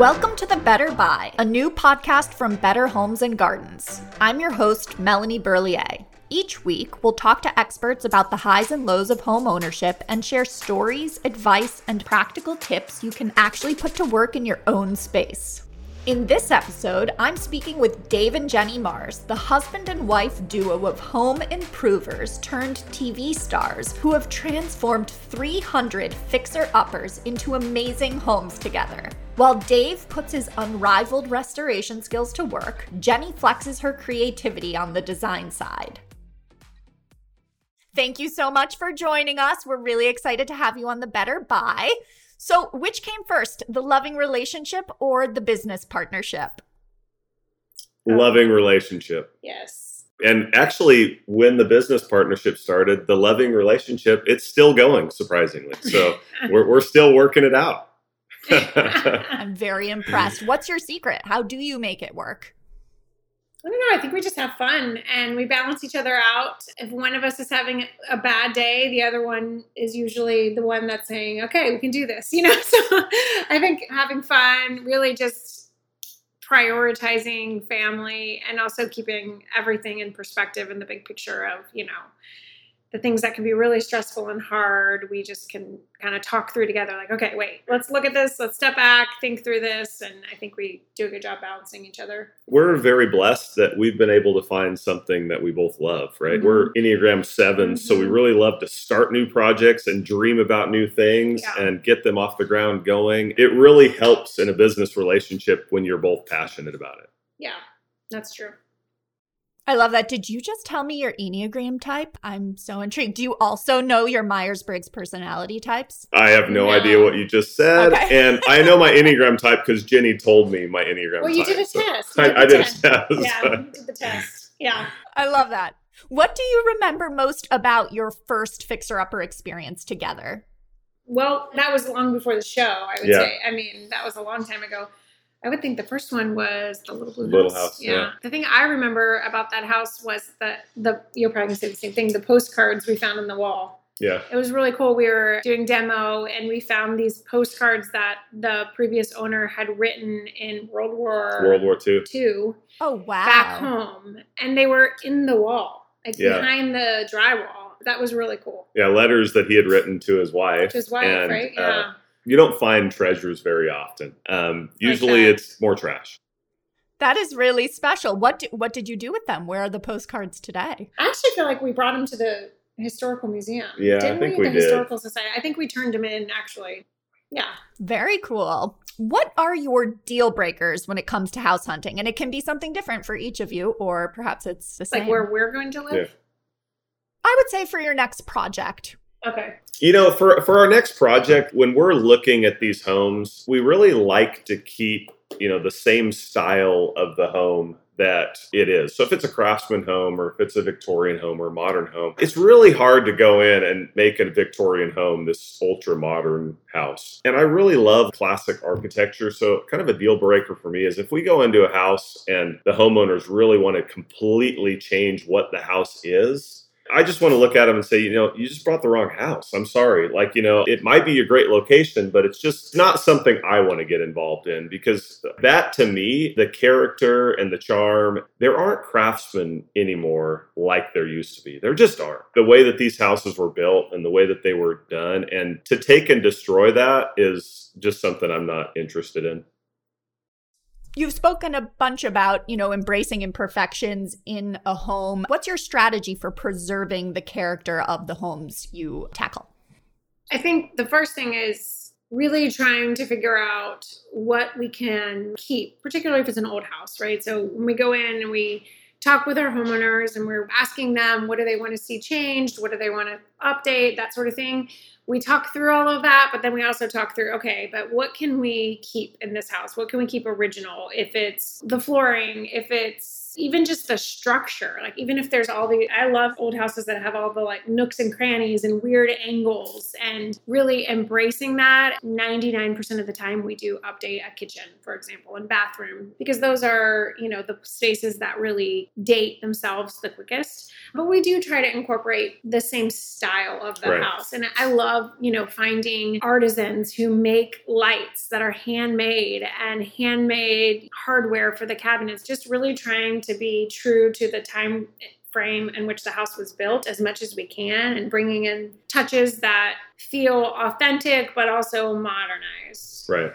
Welcome to The Better Buy, a new podcast from Better Homes and Gardens. I'm your host, Melanie Berliet. Each week, we'll talk to experts about the highs and lows of home ownership and share stories, advice, and practical tips you can actually put to work in your own space. In this episode, I'm speaking with Dave and Jenny Marrs, the husband and wife duo of home improvers turned TV stars who have transformed 300 fixer uppers into amazing homes together. While Dave puts his unrivaled restoration skills to work, Jenny flexes her creativity on the design side. Thank you so much for joining us. We're really excited to have you on the Better Buy. So, which came first, the loving relationship or the business partnership? Loving relationship. Yes. And actually, when the business partnership started, the loving relationship, it's still going, surprisingly. So we're, we're still working it out. I'm very impressed. What's your secret? How do you make it work? I don't know. I think we just have fun and we balance each other out. If one of us is having a bad day, the other one is usually the one that's saying, okay, we can do this, you know? So I think having fun, really just prioritizing family and also keeping everything in perspective in the big picture of, you know, the things that can be really stressful and hard, we just can kind of talk through together like, okay, wait, let's look at this, let's step back, think through this. And I think we do a good job balancing each other. We're very blessed that we've been able to find something that we both love, right? Mm-hmm. We're Enneagram 7, mm-hmm. so we mm-hmm. really love to start new projects and dream about new things yeah. and get them off the ground going. It really helps in a business relationship when you're both passionate about it. Yeah, that's true. I love that. Did you just tell me your Enneagram type? I'm so intrigued. Do you also know your Myers Briggs personality types? I have no, no, idea what you just said. Okay. and I know my Enneagram type because Jenny told me my Enneagram well, you type, did a so test. I, did I did test. a test. Yeah, you did the test. Yeah. I love that. What do you remember most about your first fixer upper experience together? Well, that was long before the show, I would yeah. say. I mean, that was a long time ago. I would think the first one was the Little Blue Little House. House yeah. yeah. The thing I remember about that house was that the you're probably gonna say the same thing. The postcards we found on the wall. Yeah. It was really cool. We were doing demo and we found these postcards that the previous owner had written in World War World War Two. Two. Oh wow. Back home. And they were in the wall. Like yeah. behind the drywall. That was really cool. Yeah, letters that he had written to his wife. To his wife, and, right? Uh, yeah. Uh, you don't find treasures very often. Um, usually, okay. it's more trash. That is really special. What do, what did you do with them? Where are the postcards today? I actually feel like we brought them to the historical museum. Yeah, Didn't I think we, we the did. historical society. I think we turned them in actually. Yeah. Very cool. What are your deal breakers when it comes to house hunting? And it can be something different for each of you, or perhaps it's the same. Like where we're going to live. Yeah. I would say for your next project. Okay. You know, for for our next project, when we're looking at these homes, we really like to keep, you know, the same style of the home that it is. So if it's a craftsman home or if it's a Victorian home or modern home, it's really hard to go in and make a Victorian home this ultra modern house. And I really love classic architecture. So kind of a deal breaker for me is if we go into a house and the homeowners really want to completely change what the house is, I just want to look at them and say, you know, you just brought the wrong house. I'm sorry. Like, you know, it might be a great location, but it's just not something I want to get involved in because that to me, the character and the charm, there aren't craftsmen anymore like there used to be. There just aren't. The way that these houses were built and the way that they were done, and to take and destroy that is just something I'm not interested in. You've spoken a bunch about, you know, embracing imperfections in a home. What's your strategy for preserving the character of the homes you tackle? I think the first thing is really trying to figure out what we can keep, particularly if it's an old house, right? So when we go in and we talk with our homeowners and we're asking them what do they want to see changed, what do they want to update, that sort of thing we talk through all of that, but then we also talk through okay, but what can we keep in this house? What can we keep original? If it's the flooring, if it's even just the structure. Like even if there's all the I love old houses that have all the like nooks and crannies and weird angles and really embracing that. 99% of the time we do update a kitchen, for example, and bathroom because those are, you know, the spaces that really date themselves the quickest. But we do try to incorporate the same style of the Right. house. And I love, you know, finding artisans who make lights that are handmade and handmade hardware for the cabinets, just really trying to be true to the time frame in which the house was built as much as we can and bringing in touches that feel authentic but also modernized. Right.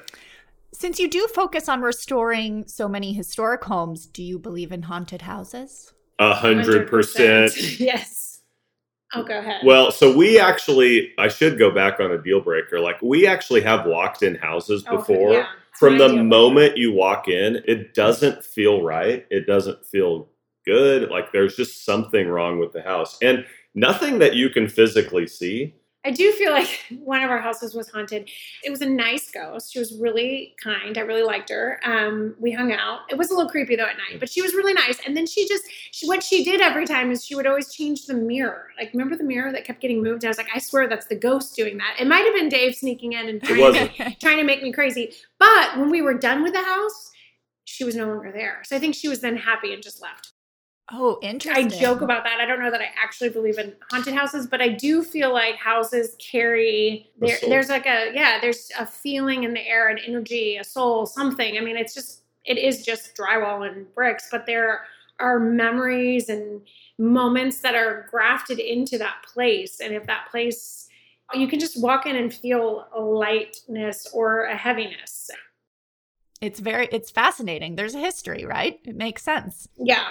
Since you do focus on restoring so many historic homes, do you believe in haunted houses? A hundred percent. 100%. Yes. Oh, go ahead. Well, so we actually, I should go back on a deal breaker. Like we actually have walked in houses Oh, before. yeah. From the moment you walk in, it doesn't feel right. It doesn't feel good. Like there's just something wrong with the house, and nothing that you can physically see. I do feel like one of our houses was haunted. It was a nice ghost. She was really kind. I really liked her. Um, we hung out. It was a little creepy though at night, but she was really nice. And then she just, she, what she did every time is she would always change the mirror. Like, remember the mirror that kept getting moved? I was like, I swear that's the ghost doing that. It might have been Dave sneaking in and trying, to, trying to make me crazy. But when we were done with the house, she was no longer there. So I think she was then happy and just left. Oh, interesting. I joke about that. I don't know that I actually believe in haunted houses, but I do feel like houses carry there, there's like a yeah, there's a feeling in the air, an energy, a soul, something. I mean, it's just it is just drywall and bricks, but there are memories and moments that are grafted into that place. And if that place you can just walk in and feel a lightness or a heaviness. It's very it's fascinating. There's a history, right? It makes sense. Yeah.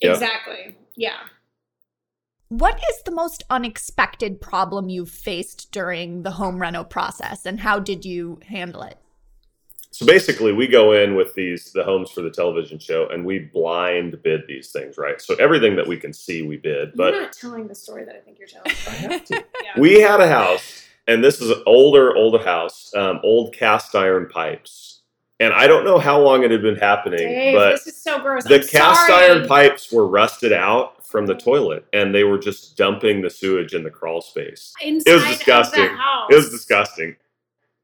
Yep. Exactly. Yeah. What is the most unexpected problem you've faced during the home reno process and how did you handle it? So basically, we go in with these the homes for the television show, and we blind bid these things, right? So everything that we can see, we bid. But You're not telling the story that I think you're telling. I have to. Yeah. we had a house, and this is an older, older house, um, old cast iron pipes, and I don't know how long it had been happening, Dave, but this is so gross. the I'm cast sorry. iron pipes were rusted out from the toilet, and they were just dumping the sewage in the crawl space. Inside It was of the disgusting. house. It was disgusting.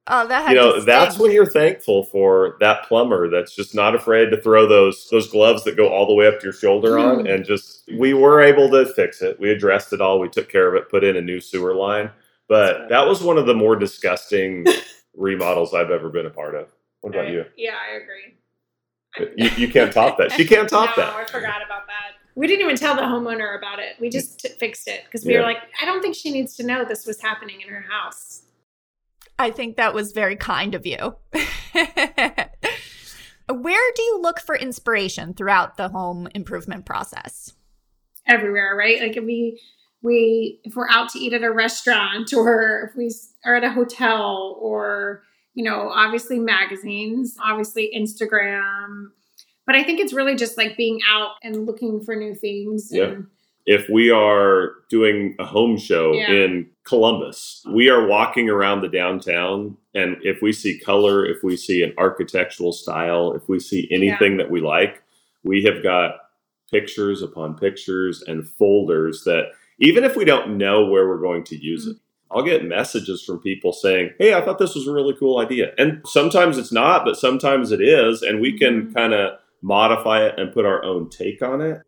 Oh, that had you know to that's stink. when you're thankful for that plumber that's just not afraid to throw those those gloves that go all the way up to your shoulder on Mm. and just we were able to fix it we addressed it all we took care of it put in a new sewer line but that was one of the more disgusting remodels i've ever been a part of what about you Yeah, I agree. you, you can't top that she can't top no, that I forgot about that. We didn't even tell the homeowner about it. We just t- fixed it because we Yeah. were like, I don't think she needs to know this was happening in her house. I think that was very kind of you. Where do you look for inspiration throughout the home improvement process? Everywhere, right? Like if we we if we're out to eat at a restaurant or if we are at a hotel or you know obviously magazines obviously instagram but i think it's really just like being out and looking for new things Yeah. and if we are doing a home show Yeah. in Columbus, we are walking around the downtown, and if we see color, if we see an architectural style, if we see anything that we like, we have got pictures upon pictures and folders that even if we don't know where we're going to use mm-hmm. it, I'll get messages from people saying, Hey, I thought this was a really cool idea. And sometimes it's not, but sometimes it is. And we can Mhm. kind of modify it and put our own take on it.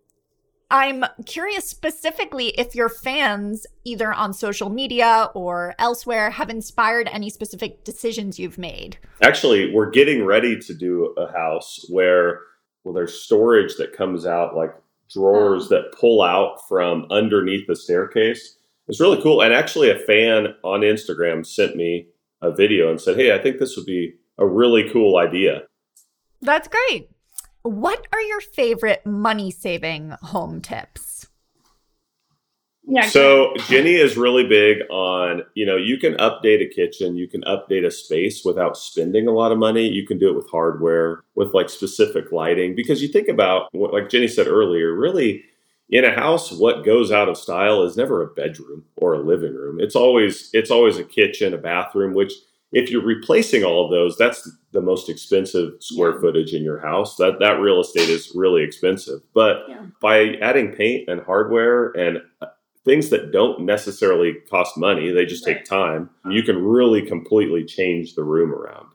I'm curious specifically if your fans, either on social media or elsewhere, have inspired any specific decisions you've made. Actually, we're getting ready to do a house where well, there's storage that comes out like drawers that pull out from underneath the staircase. It's really cool. And actually, a fan on Instagram sent me a video and said, "Hey, I think this would be a really cool idea." That's great. What are your favorite money saving home tips? yeah So Jenny is really big on, you know, you can update a kitchen, you can update a space without spending a lot of money. You can do it with hardware, with like specific lighting, because you think about what, like Jenny said earlier, really in a house, what goes out of style is never a bedroom or a living room. It's always it's always a kitchen, a bathroom, which if you're replacing all of those, that's the most expensive square Yeah. footage in your house. That that real estate is really expensive. But Yeah. by adding paint and hardware and uh, things that don't necessarily cost money, they just Right. take time. You can really completely change the room around.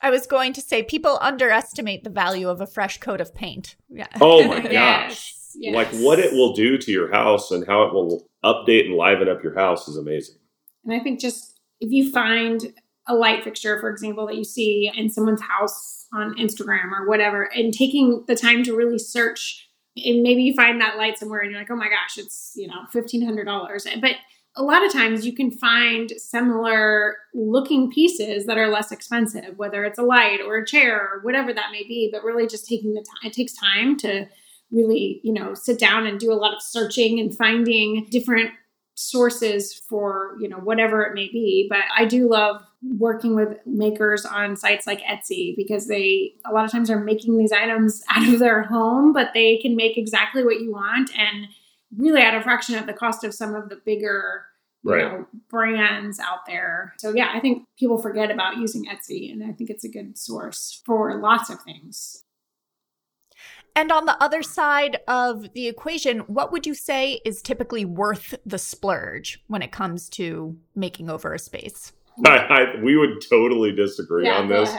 I was going to say people underestimate the value of a fresh coat of paint. Yeah. Oh my gosh. Yes, yes. Like what it will do to your house and how it will update and liven up your house is amazing. And I think just if you find a light fixture, for example, that you see in someone's house on Instagram or whatever, and taking the time to really search, and maybe you find that light somewhere and you're like, oh my gosh, it's, you know, $1,500. But a lot of times you can find similar looking pieces that are less expensive, whether it's a light or a chair or whatever that may be, but really just taking the time, it takes time to really, you know, sit down and do a lot of searching and finding different sources for you know whatever it may be. But i do love working with makers on sites like etsy because they a lot of times are making these items out of their home but they can make exactly what you want and really at a fraction of the cost of some of the bigger Right. know brands out there. So yeah i think people forget about using etsy and i think it's a good source for lots of things And on the other side of the equation, what would you say is typically worth the splurge when it comes to making over a space? I, I, we would totally disagree yeah on this.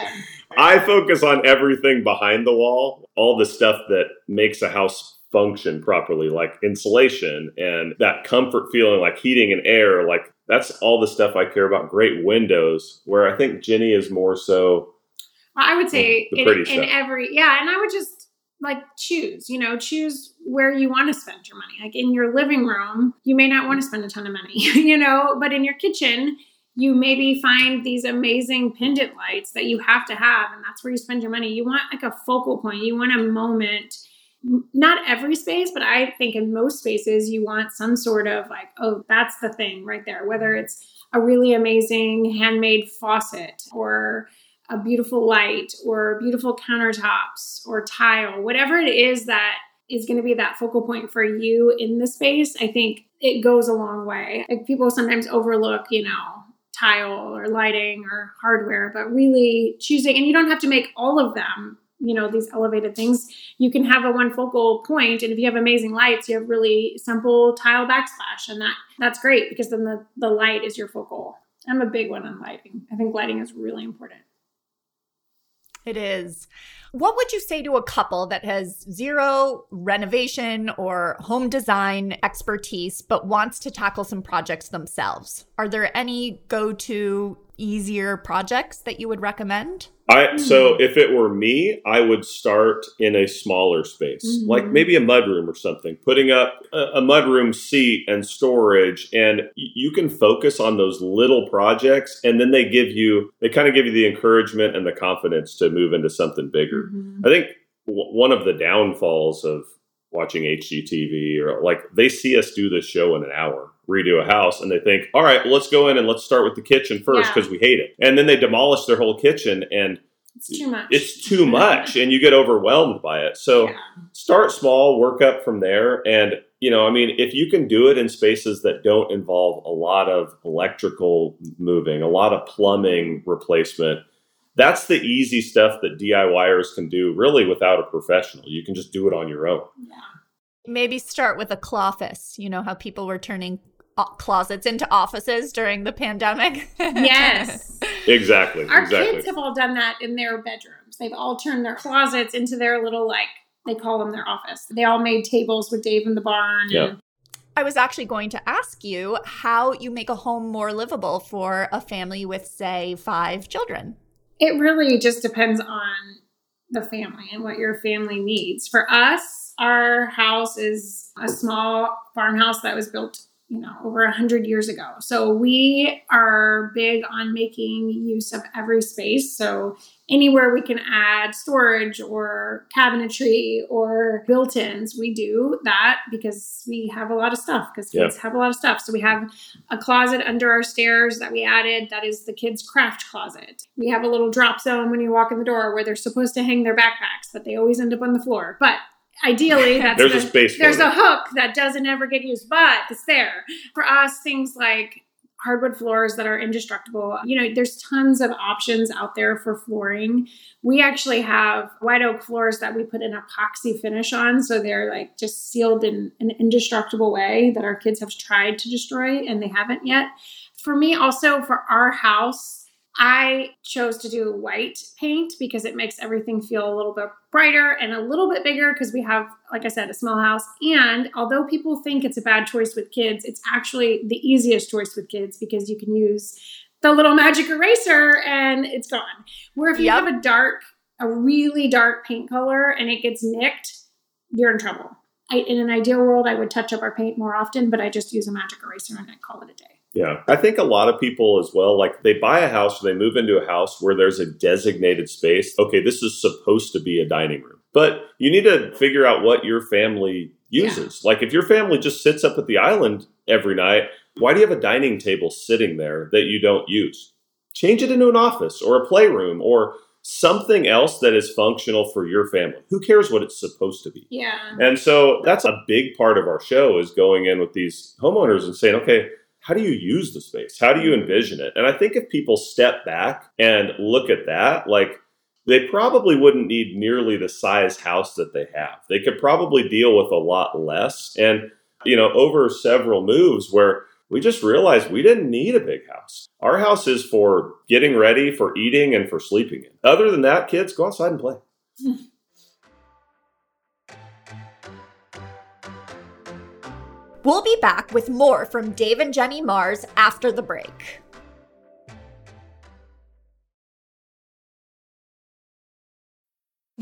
I focus on everything behind the wall, all the stuff that makes a house function properly, like insulation and that comfort feeling, like heating and air. Like that's all the stuff I care about. Great windows, where I think Jenny is more so. I would say in, in every yeah, and I would just like choose, you know, choose where you want to spend your money. Like in your living room, you may not want to spend a ton of money, you know, but in your kitchen, you maybe find these amazing pendant lights that you have to have, and that's where you spend your money. You want like a focal point, you want a moment. Not every space, but I think in most spaces, you want some sort of like, oh, that's the thing right there. Whether it's a really amazing handmade faucet or a beautiful light or beautiful countertops or tile, whatever it is that is going to be that focal point for you in the space, I think it goes a long way. Like people sometimes overlook, you know, tile or lighting or hardware, but really choosing, and you don't have to make all of them, you know, these elevated things. You can have a one focal point, and if you have amazing lights, you have really simple tile backsplash, and that that's great because then the the light is your focal. I'm a big one on lighting. I think lighting is really important. It is. What would you say to a couple that has zero renovation or home design expertise but wants to tackle some projects themselves? Are there any go to easier projects that you would recommend? I so if it were me, I would start in a smaller space, Mhm. like maybe a mudroom or something. Putting up a, a mudroom seat and storage, and y- you can focus on those little projects, and then they give you they kind of give you the encouragement and the confidence to move into something bigger. I think w- one of the downfalls of watching HGTV or like they see us do this show in an hour, redo a house, and they think, all right, well, let's go in and let's start with the kitchen first Yeah. because we hate it. And then they demolish their whole kitchen and It's too much. it's too much and you get overwhelmed by it. So Yeah. start small, work up from there. And, you know, I mean, if you can do it in spaces that don't involve a lot of electrical moving, a lot of plumbing replacement, that's the easy stuff that DIYers can do really without a professional. You can just do it on your own. Yeah. Maybe start with a clothis. You know how people were turning o- closets into offices during the pandemic? Yes. Exactly. Our exactly. kids have all done that in their bedrooms. They've all turned their closets into their little like they call them their office. They all made tables with Dave in the barn. Yeah. And I was actually going to ask you how you make a home more livable for a family with, say, five children. it really just depends on the family and what your family needs. For us, our house is a small farmhouse that was built, you know, over a hundred years ago. So we are big on making use of every space. So anywhere we can add storage or cabinetry or built-ins, we do that because we have a lot of stuff because Yeah. kids have a lot of stuff. So we have a closet under our stairs that we added that is the kids' craft closet. We have a little drop zone when you walk in the door where they're supposed to hang their backpacks, but they always end up on the floor. But ideally, that's There's the, a space There's a hook that doesn't ever get used, but it's there. For us, things like hardwood floors that are indestructible. You know, there's tons of options out there for flooring. We actually have white oak floors that we put an epoxy finish on. So they're like just sealed in an indestructible way that our kids have tried to destroy and they haven't yet. For me, also for our house, I chose to do white paint because it makes everything feel a little bit brighter and a little bit bigger because we have, like I said, a small house. And although people think it's a bad choice with kids, it's actually the easiest choice with kids because you can use the little magic eraser and it's gone. Where if you yep. have a dark, a really dark paint color and it gets nicked, you're in trouble. I, in an ideal world, I would touch up our paint more often, but I just use a magic eraser and I call it a day. Yeah. I think a lot of people as well, like they buy a house or they move into a house where there's a designated space. Okay, this is supposed to be a dining room. But you need to figure out what your family uses. Yeah. Like if your family just sits up at the island every night, why do you have a dining table sitting there that you don't use? Change it into an office or a playroom or something else that is functional for your family. Who cares what it's supposed to be? Yeah. And so that's a big part of our show is going in with these homeowners and saying, okay, how do you use the space? How do you envision it? And I think if people step back and look at that, like they probably wouldn't need nearly the size house that they have. They could probably deal with a lot less. And, you know, over several moves where we just realized we didn't need a big house. Our house is for getting ready, for eating, and for sleeping in. Other than that, kids, go outside and play. We'll be back with more from Dave and Jenny Marrs after the break.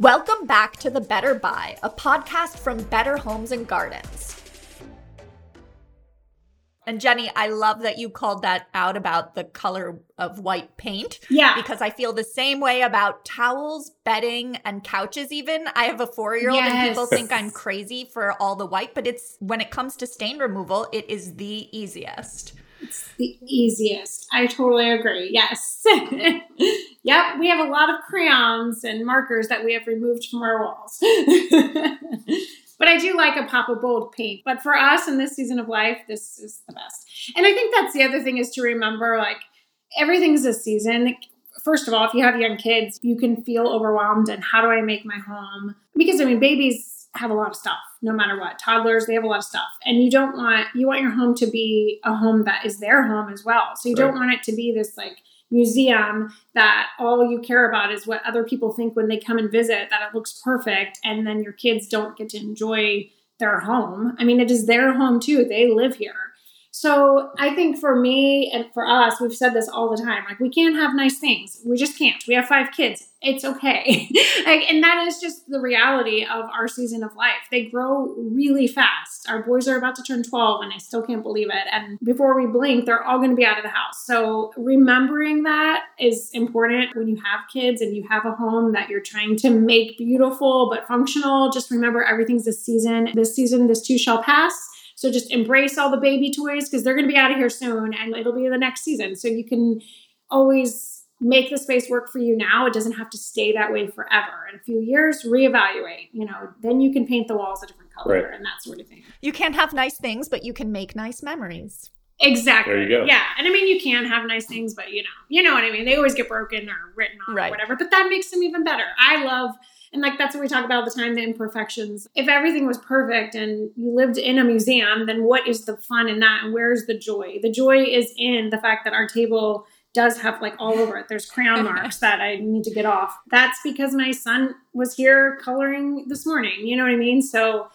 Welcome back to The Better Buy, a podcast from Better Homes and Gardens. And Jenny, I love that you called that out about the color of white paint. Yeah. Because I feel the same way about towels, bedding, and couches, even. I have a four year old, and people think I'm crazy for all the white, but it's when it comes to stain removal, it is the easiest. It's the easiest. I totally agree. Yes. yep. We have a lot of crayons and markers that we have removed from our walls. but I do like a pop of bold paint. But for us in this season of life, this is the best. And I think that's the other thing is to remember like everything's a season. First of all, if you have young kids, you can feel overwhelmed and how do I make my home? Because I mean, babies have a lot of stuff no matter what. Toddlers they have a lot of stuff. And you don't want you want your home to be a home that is their home as well. So you right. don't want it to be this like museum that all you care about is what other people think when they come and visit that it looks perfect and then your kids don't get to enjoy their home. I mean it is their home too. They live here so I think for me and for us, we've said this all the time. Like we can't have nice things. We just can't. We have five kids. It's okay. like, and that is just the reality of our season of life. They grow really fast. Our boys are about to turn 12 and I still can't believe it. And before we blink, they're all going to be out of the house. So remembering that is important when you have kids and you have a home that you're trying to make beautiful but functional. Just remember everything's a season. This season, this too shall pass so just embrace all the baby toys because they're going to be out of here soon and it'll be the next season. So you can always make the space work for you now. It doesn't have to stay that way forever. In a few years, reevaluate. You know, then you can paint the walls a different color right. and that sort of thing. You can't have nice things, but you can make nice memories. Exactly. There you go. Yeah. And I mean, you can have nice things, but you know, you know what I mean? They always get broken or written on right. or whatever, but that makes them even better. I love and like that's what we talk about all the time the imperfections. If everything was perfect and you lived in a museum, then what is the fun in that? And where's the joy? The joy is in the fact that our table does have like all over it. There's crayon marks that I need to get off. That's because my son was here coloring this morning. You know what I mean? So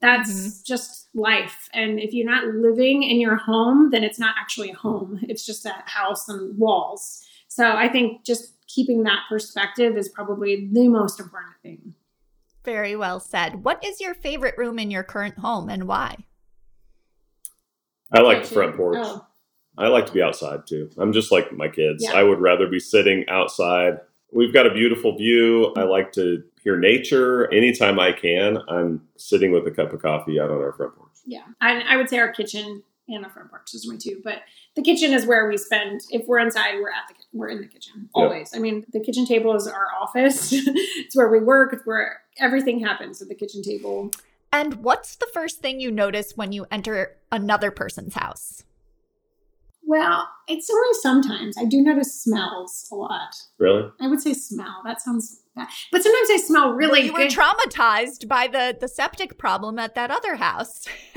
that's mm-hmm. just life. And if you're not living in your home, then it's not actually a home. It's just a house and walls. So I think just keeping that perspective is probably the most important thing. Very well said. What is your favorite room in your current home and why? I like the front porch. Oh, I like to be outside too. I'm just like my kids. Yeah. I would rather be sitting outside. We've got a beautiful view. I like to hear nature. Anytime I can, I'm sitting with a cup of coffee out on our front porch. yeah. I, I would say our kitchen and the front porch is my two, but the kitchen is where we spend. If we're inside, we're at the ki- we're in the kitchen Yeah. always. I mean, the kitchen table is our office. it's where we work. It's where everything happens at the kitchen table. And what's the first thing you notice when you enter another person's house? Well, it's only sometimes. I do notice smells a lot. Really? I would say smell. That sounds bad. But sometimes I smell really well, you were traumatized by the the septic problem at that other house.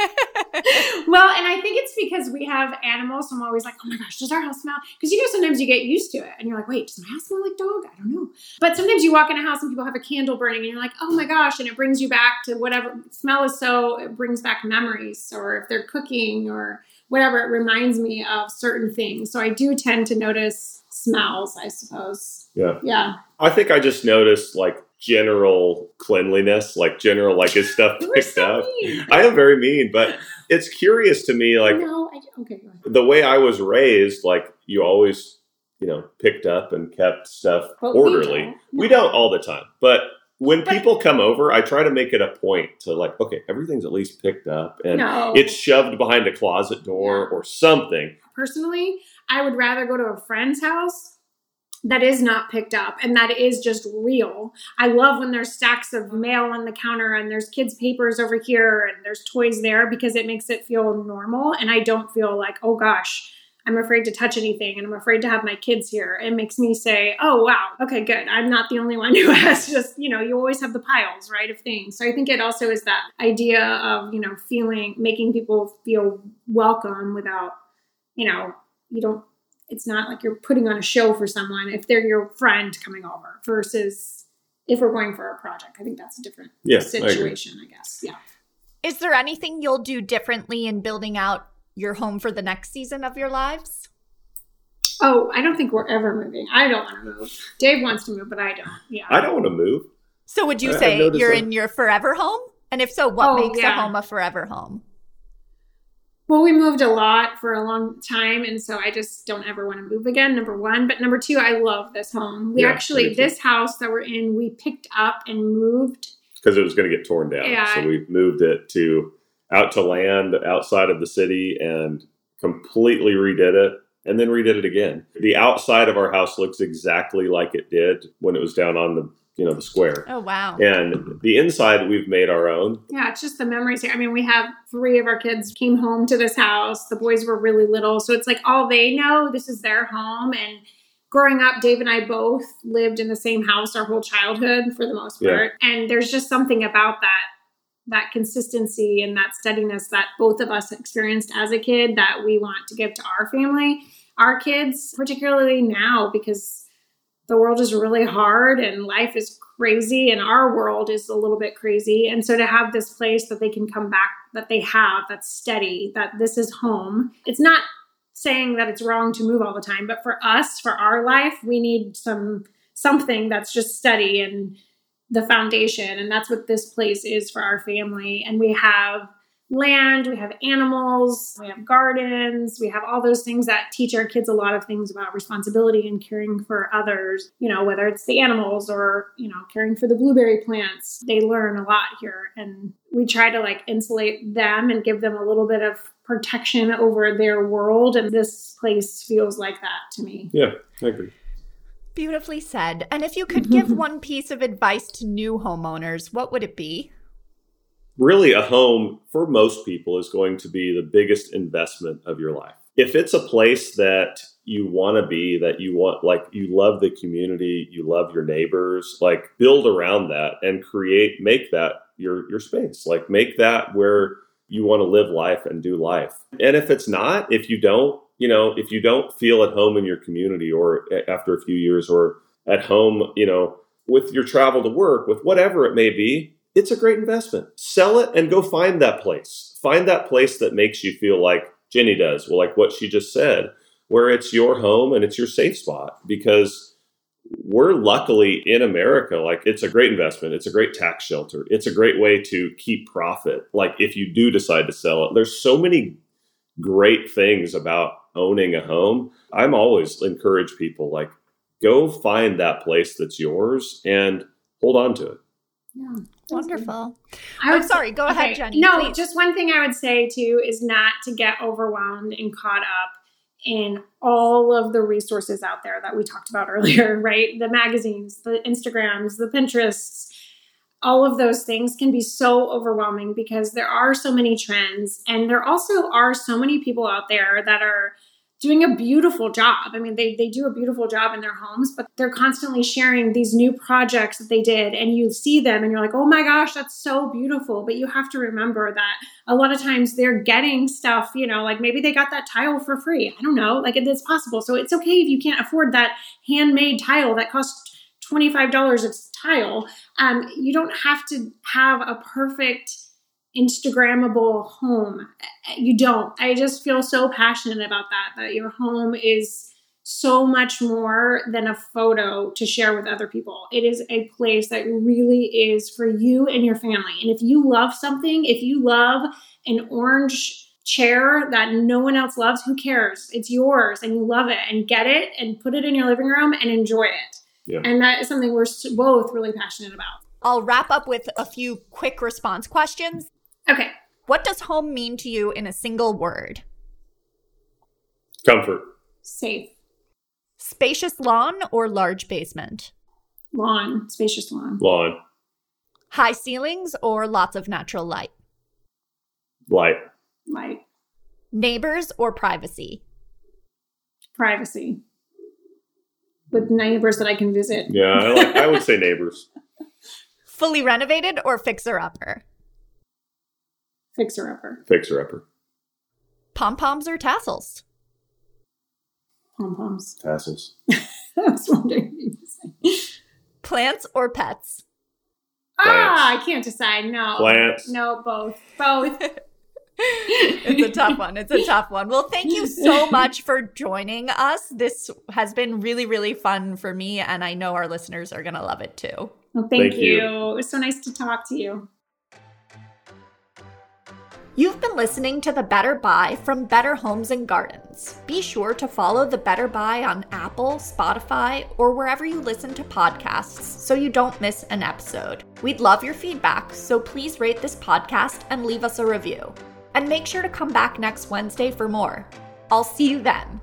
well, and I think it's because we have animals. So I'm always like, oh my gosh, does our house smell? Because you know, sometimes you get used to it and you're like, wait, does my house smell like dog? I don't know. But sometimes you walk in a house and people have a candle burning and you're like, oh my gosh. And it brings you back to whatever smell is so, it brings back memories. Or if they're cooking or whatever, it reminds me of certain things. So I do tend to notice smells, I suppose. Yeah. Yeah. I think I just noticed like general cleanliness, like general like is stuff picked so up. mean. I am very mean, but it's curious to me like no, I, okay, the way I was raised, like you always, you know, picked up and kept stuff But we orderly. don't. We don't all the time, but when people come over, I try to make it a point to like, okay, everything's at least picked up and No. it's shoved behind a closet door or something. personally, I would rather go to a friend's house that is not picked up and that is just real. I love when there's stacks of mail on the counter and there's kids' papers over here and there's toys there because it makes it feel normal and I don't feel like, oh gosh, I'm afraid to touch anything and I'm afraid to have my kids here. It makes me say, oh wow, okay, good. I'm not the only one who has just, you know, you always have the piles, right, of things. So I think it also is that idea of, you know, feeling, making people feel welcome without you know, you don't, it's not like you're putting on a show for someone if they're your friend coming over versus if we're going for a project. I think that's a different Yeah, I situation, I, guess. Yeah. Is there anything you'll do differently in building out your home for the next season of your lives? Oh, I don't think we're ever moving. I don't want to move. Dave wants to move, but I don't. Yeah. I don't want to move. So would you I- say you're that. in your forever home? And if so, what Oh, makes yeah. a home a forever home? Well, we moved a lot for a long time, and so I just don't ever want to move again. Number one, but number two, I love this home. We Yeah, actually, this house that we're in, we picked up and moved. because it was going to get torn down. Yeah. So we moved it to out to land outside of the city and completely redid it and then redid it again. The outside of our house looks exactly like it did when it was down on the you know the square. Oh wow. And the inside we've made our own. Yeah, it's just the memories here. I mean, we have three of our kids came home to this house. The boys were really little, so it's like all they know. This is their home, and growing up, Dave and I both lived in the same house our whole childhood for the most Yeah. part. And there's just something about that that consistency and that steadiness that both of us experienced as a kid that we want to give to our family, our kids, particularly now because the world is really hard and life is crazy and our world is a little bit crazy. And so to have this place that they can come back that they have that's steady that this is home it's not saying that it's wrong to move all the time but for us for our life we need some something that's just steady and the foundation and that's what this place is for our family. And we have land we have animals we have gardens we have all those things that teach our kids a lot of things about responsibility and caring for others you know whether it's the animals or you know caring for the blueberry plants. They learn a lot here and we try to like insulate them and give them a little bit of protection over their world and this place feels like that to me. Yeah, I agree. Beautifully said. And if you could give one piece of advice to new homeowners, what would it be? really a home for most people is going to be the biggest investment of your life. If it's a place that you want to be, that you want, like you love the community, you love your neighbors, like build around that and create, make that your your space. Like make that where you want to live life and do life. And if it's not, if you don't, you know, if you don't feel at home in your community or after a few years or at home, you know, with your travel to work, with whatever it may be, it's a great investment. Sell it and go find that place. Find that place that makes you feel like Jenny does, well, like what she just said, where it's your home and it's your safe spot because we're luckily in America. Like it's a great investment. It's a great tax shelter. It's a great way to keep profit. Like if you do decide to sell it, there's so many great things about owning a home. I'm always encourage people like go find that place that's yours and hold on to it. Yeah. Hmm, wonderful. I I'm would sorry. Go ahead, Jenny. No, please. just one thing I would say too is not to get overwhelmed and caught up in all of the resources out there that we talked about earlier, right? The magazines, the Instagrams, the Pinterests, all of those things can be so overwhelming because there are so many trends and there also are so many people out there that are doing a beautiful job. I mean, they, they do a beautiful job in their homes, but they're constantly sharing these new projects that they did. And you see them and you're like, oh my gosh, that's so beautiful. But you have to remember that a lot of times they're getting stuff, you know, like maybe they got that tile for free. I don't know. Like it is possible. So it's okay if you can't afford that handmade tile that costs $25 a tile. Um, you don't have to have a perfect Instagrammable home. You don't. I just feel so passionate about that, that your home is so much more than a photo to share with other people. It is a place that really is for you and your family. And if you love something, if you love an orange chair that no one else loves, who cares? It's yours and you love it and get it and put it in your living room and enjoy it. Yeah. And that is something we're both really passionate about. I'll wrap up with a few quick response questions. Okay. What does home mean to you in a single word? Comfort. Safe. Spacious lawn or large basement? Lawn. Spacious lawn. Lawn. High ceilings or lots of natural light? Light. Light. Neighbors or privacy? Privacy. With neighbors that I can visit. Yeah, I, like, I would say neighbors. Fully renovated or fixer upper? Fixer upper. Fixer upper. Pom poms or tassels? Pom poms. Tassels. I was wondering what you say. Plants or pets? Ah, I can't decide. No. Plants. No, both. Both. it's a tough one. It's a tough one. Well, thank you so much for joining us. This has been really, really fun for me, and I know our listeners are going to love it too. Well, thank, Thank you. you. It was so nice to talk to you. You've been listening to The Better Buy from Better Homes and Gardens. Be sure to follow The Better Buy on Apple, Spotify, or wherever you listen to podcasts so you don't miss an episode. We'd love your feedback, so please rate this podcast and leave us a review. And make sure to come back next Wednesday for more. I'll see you then.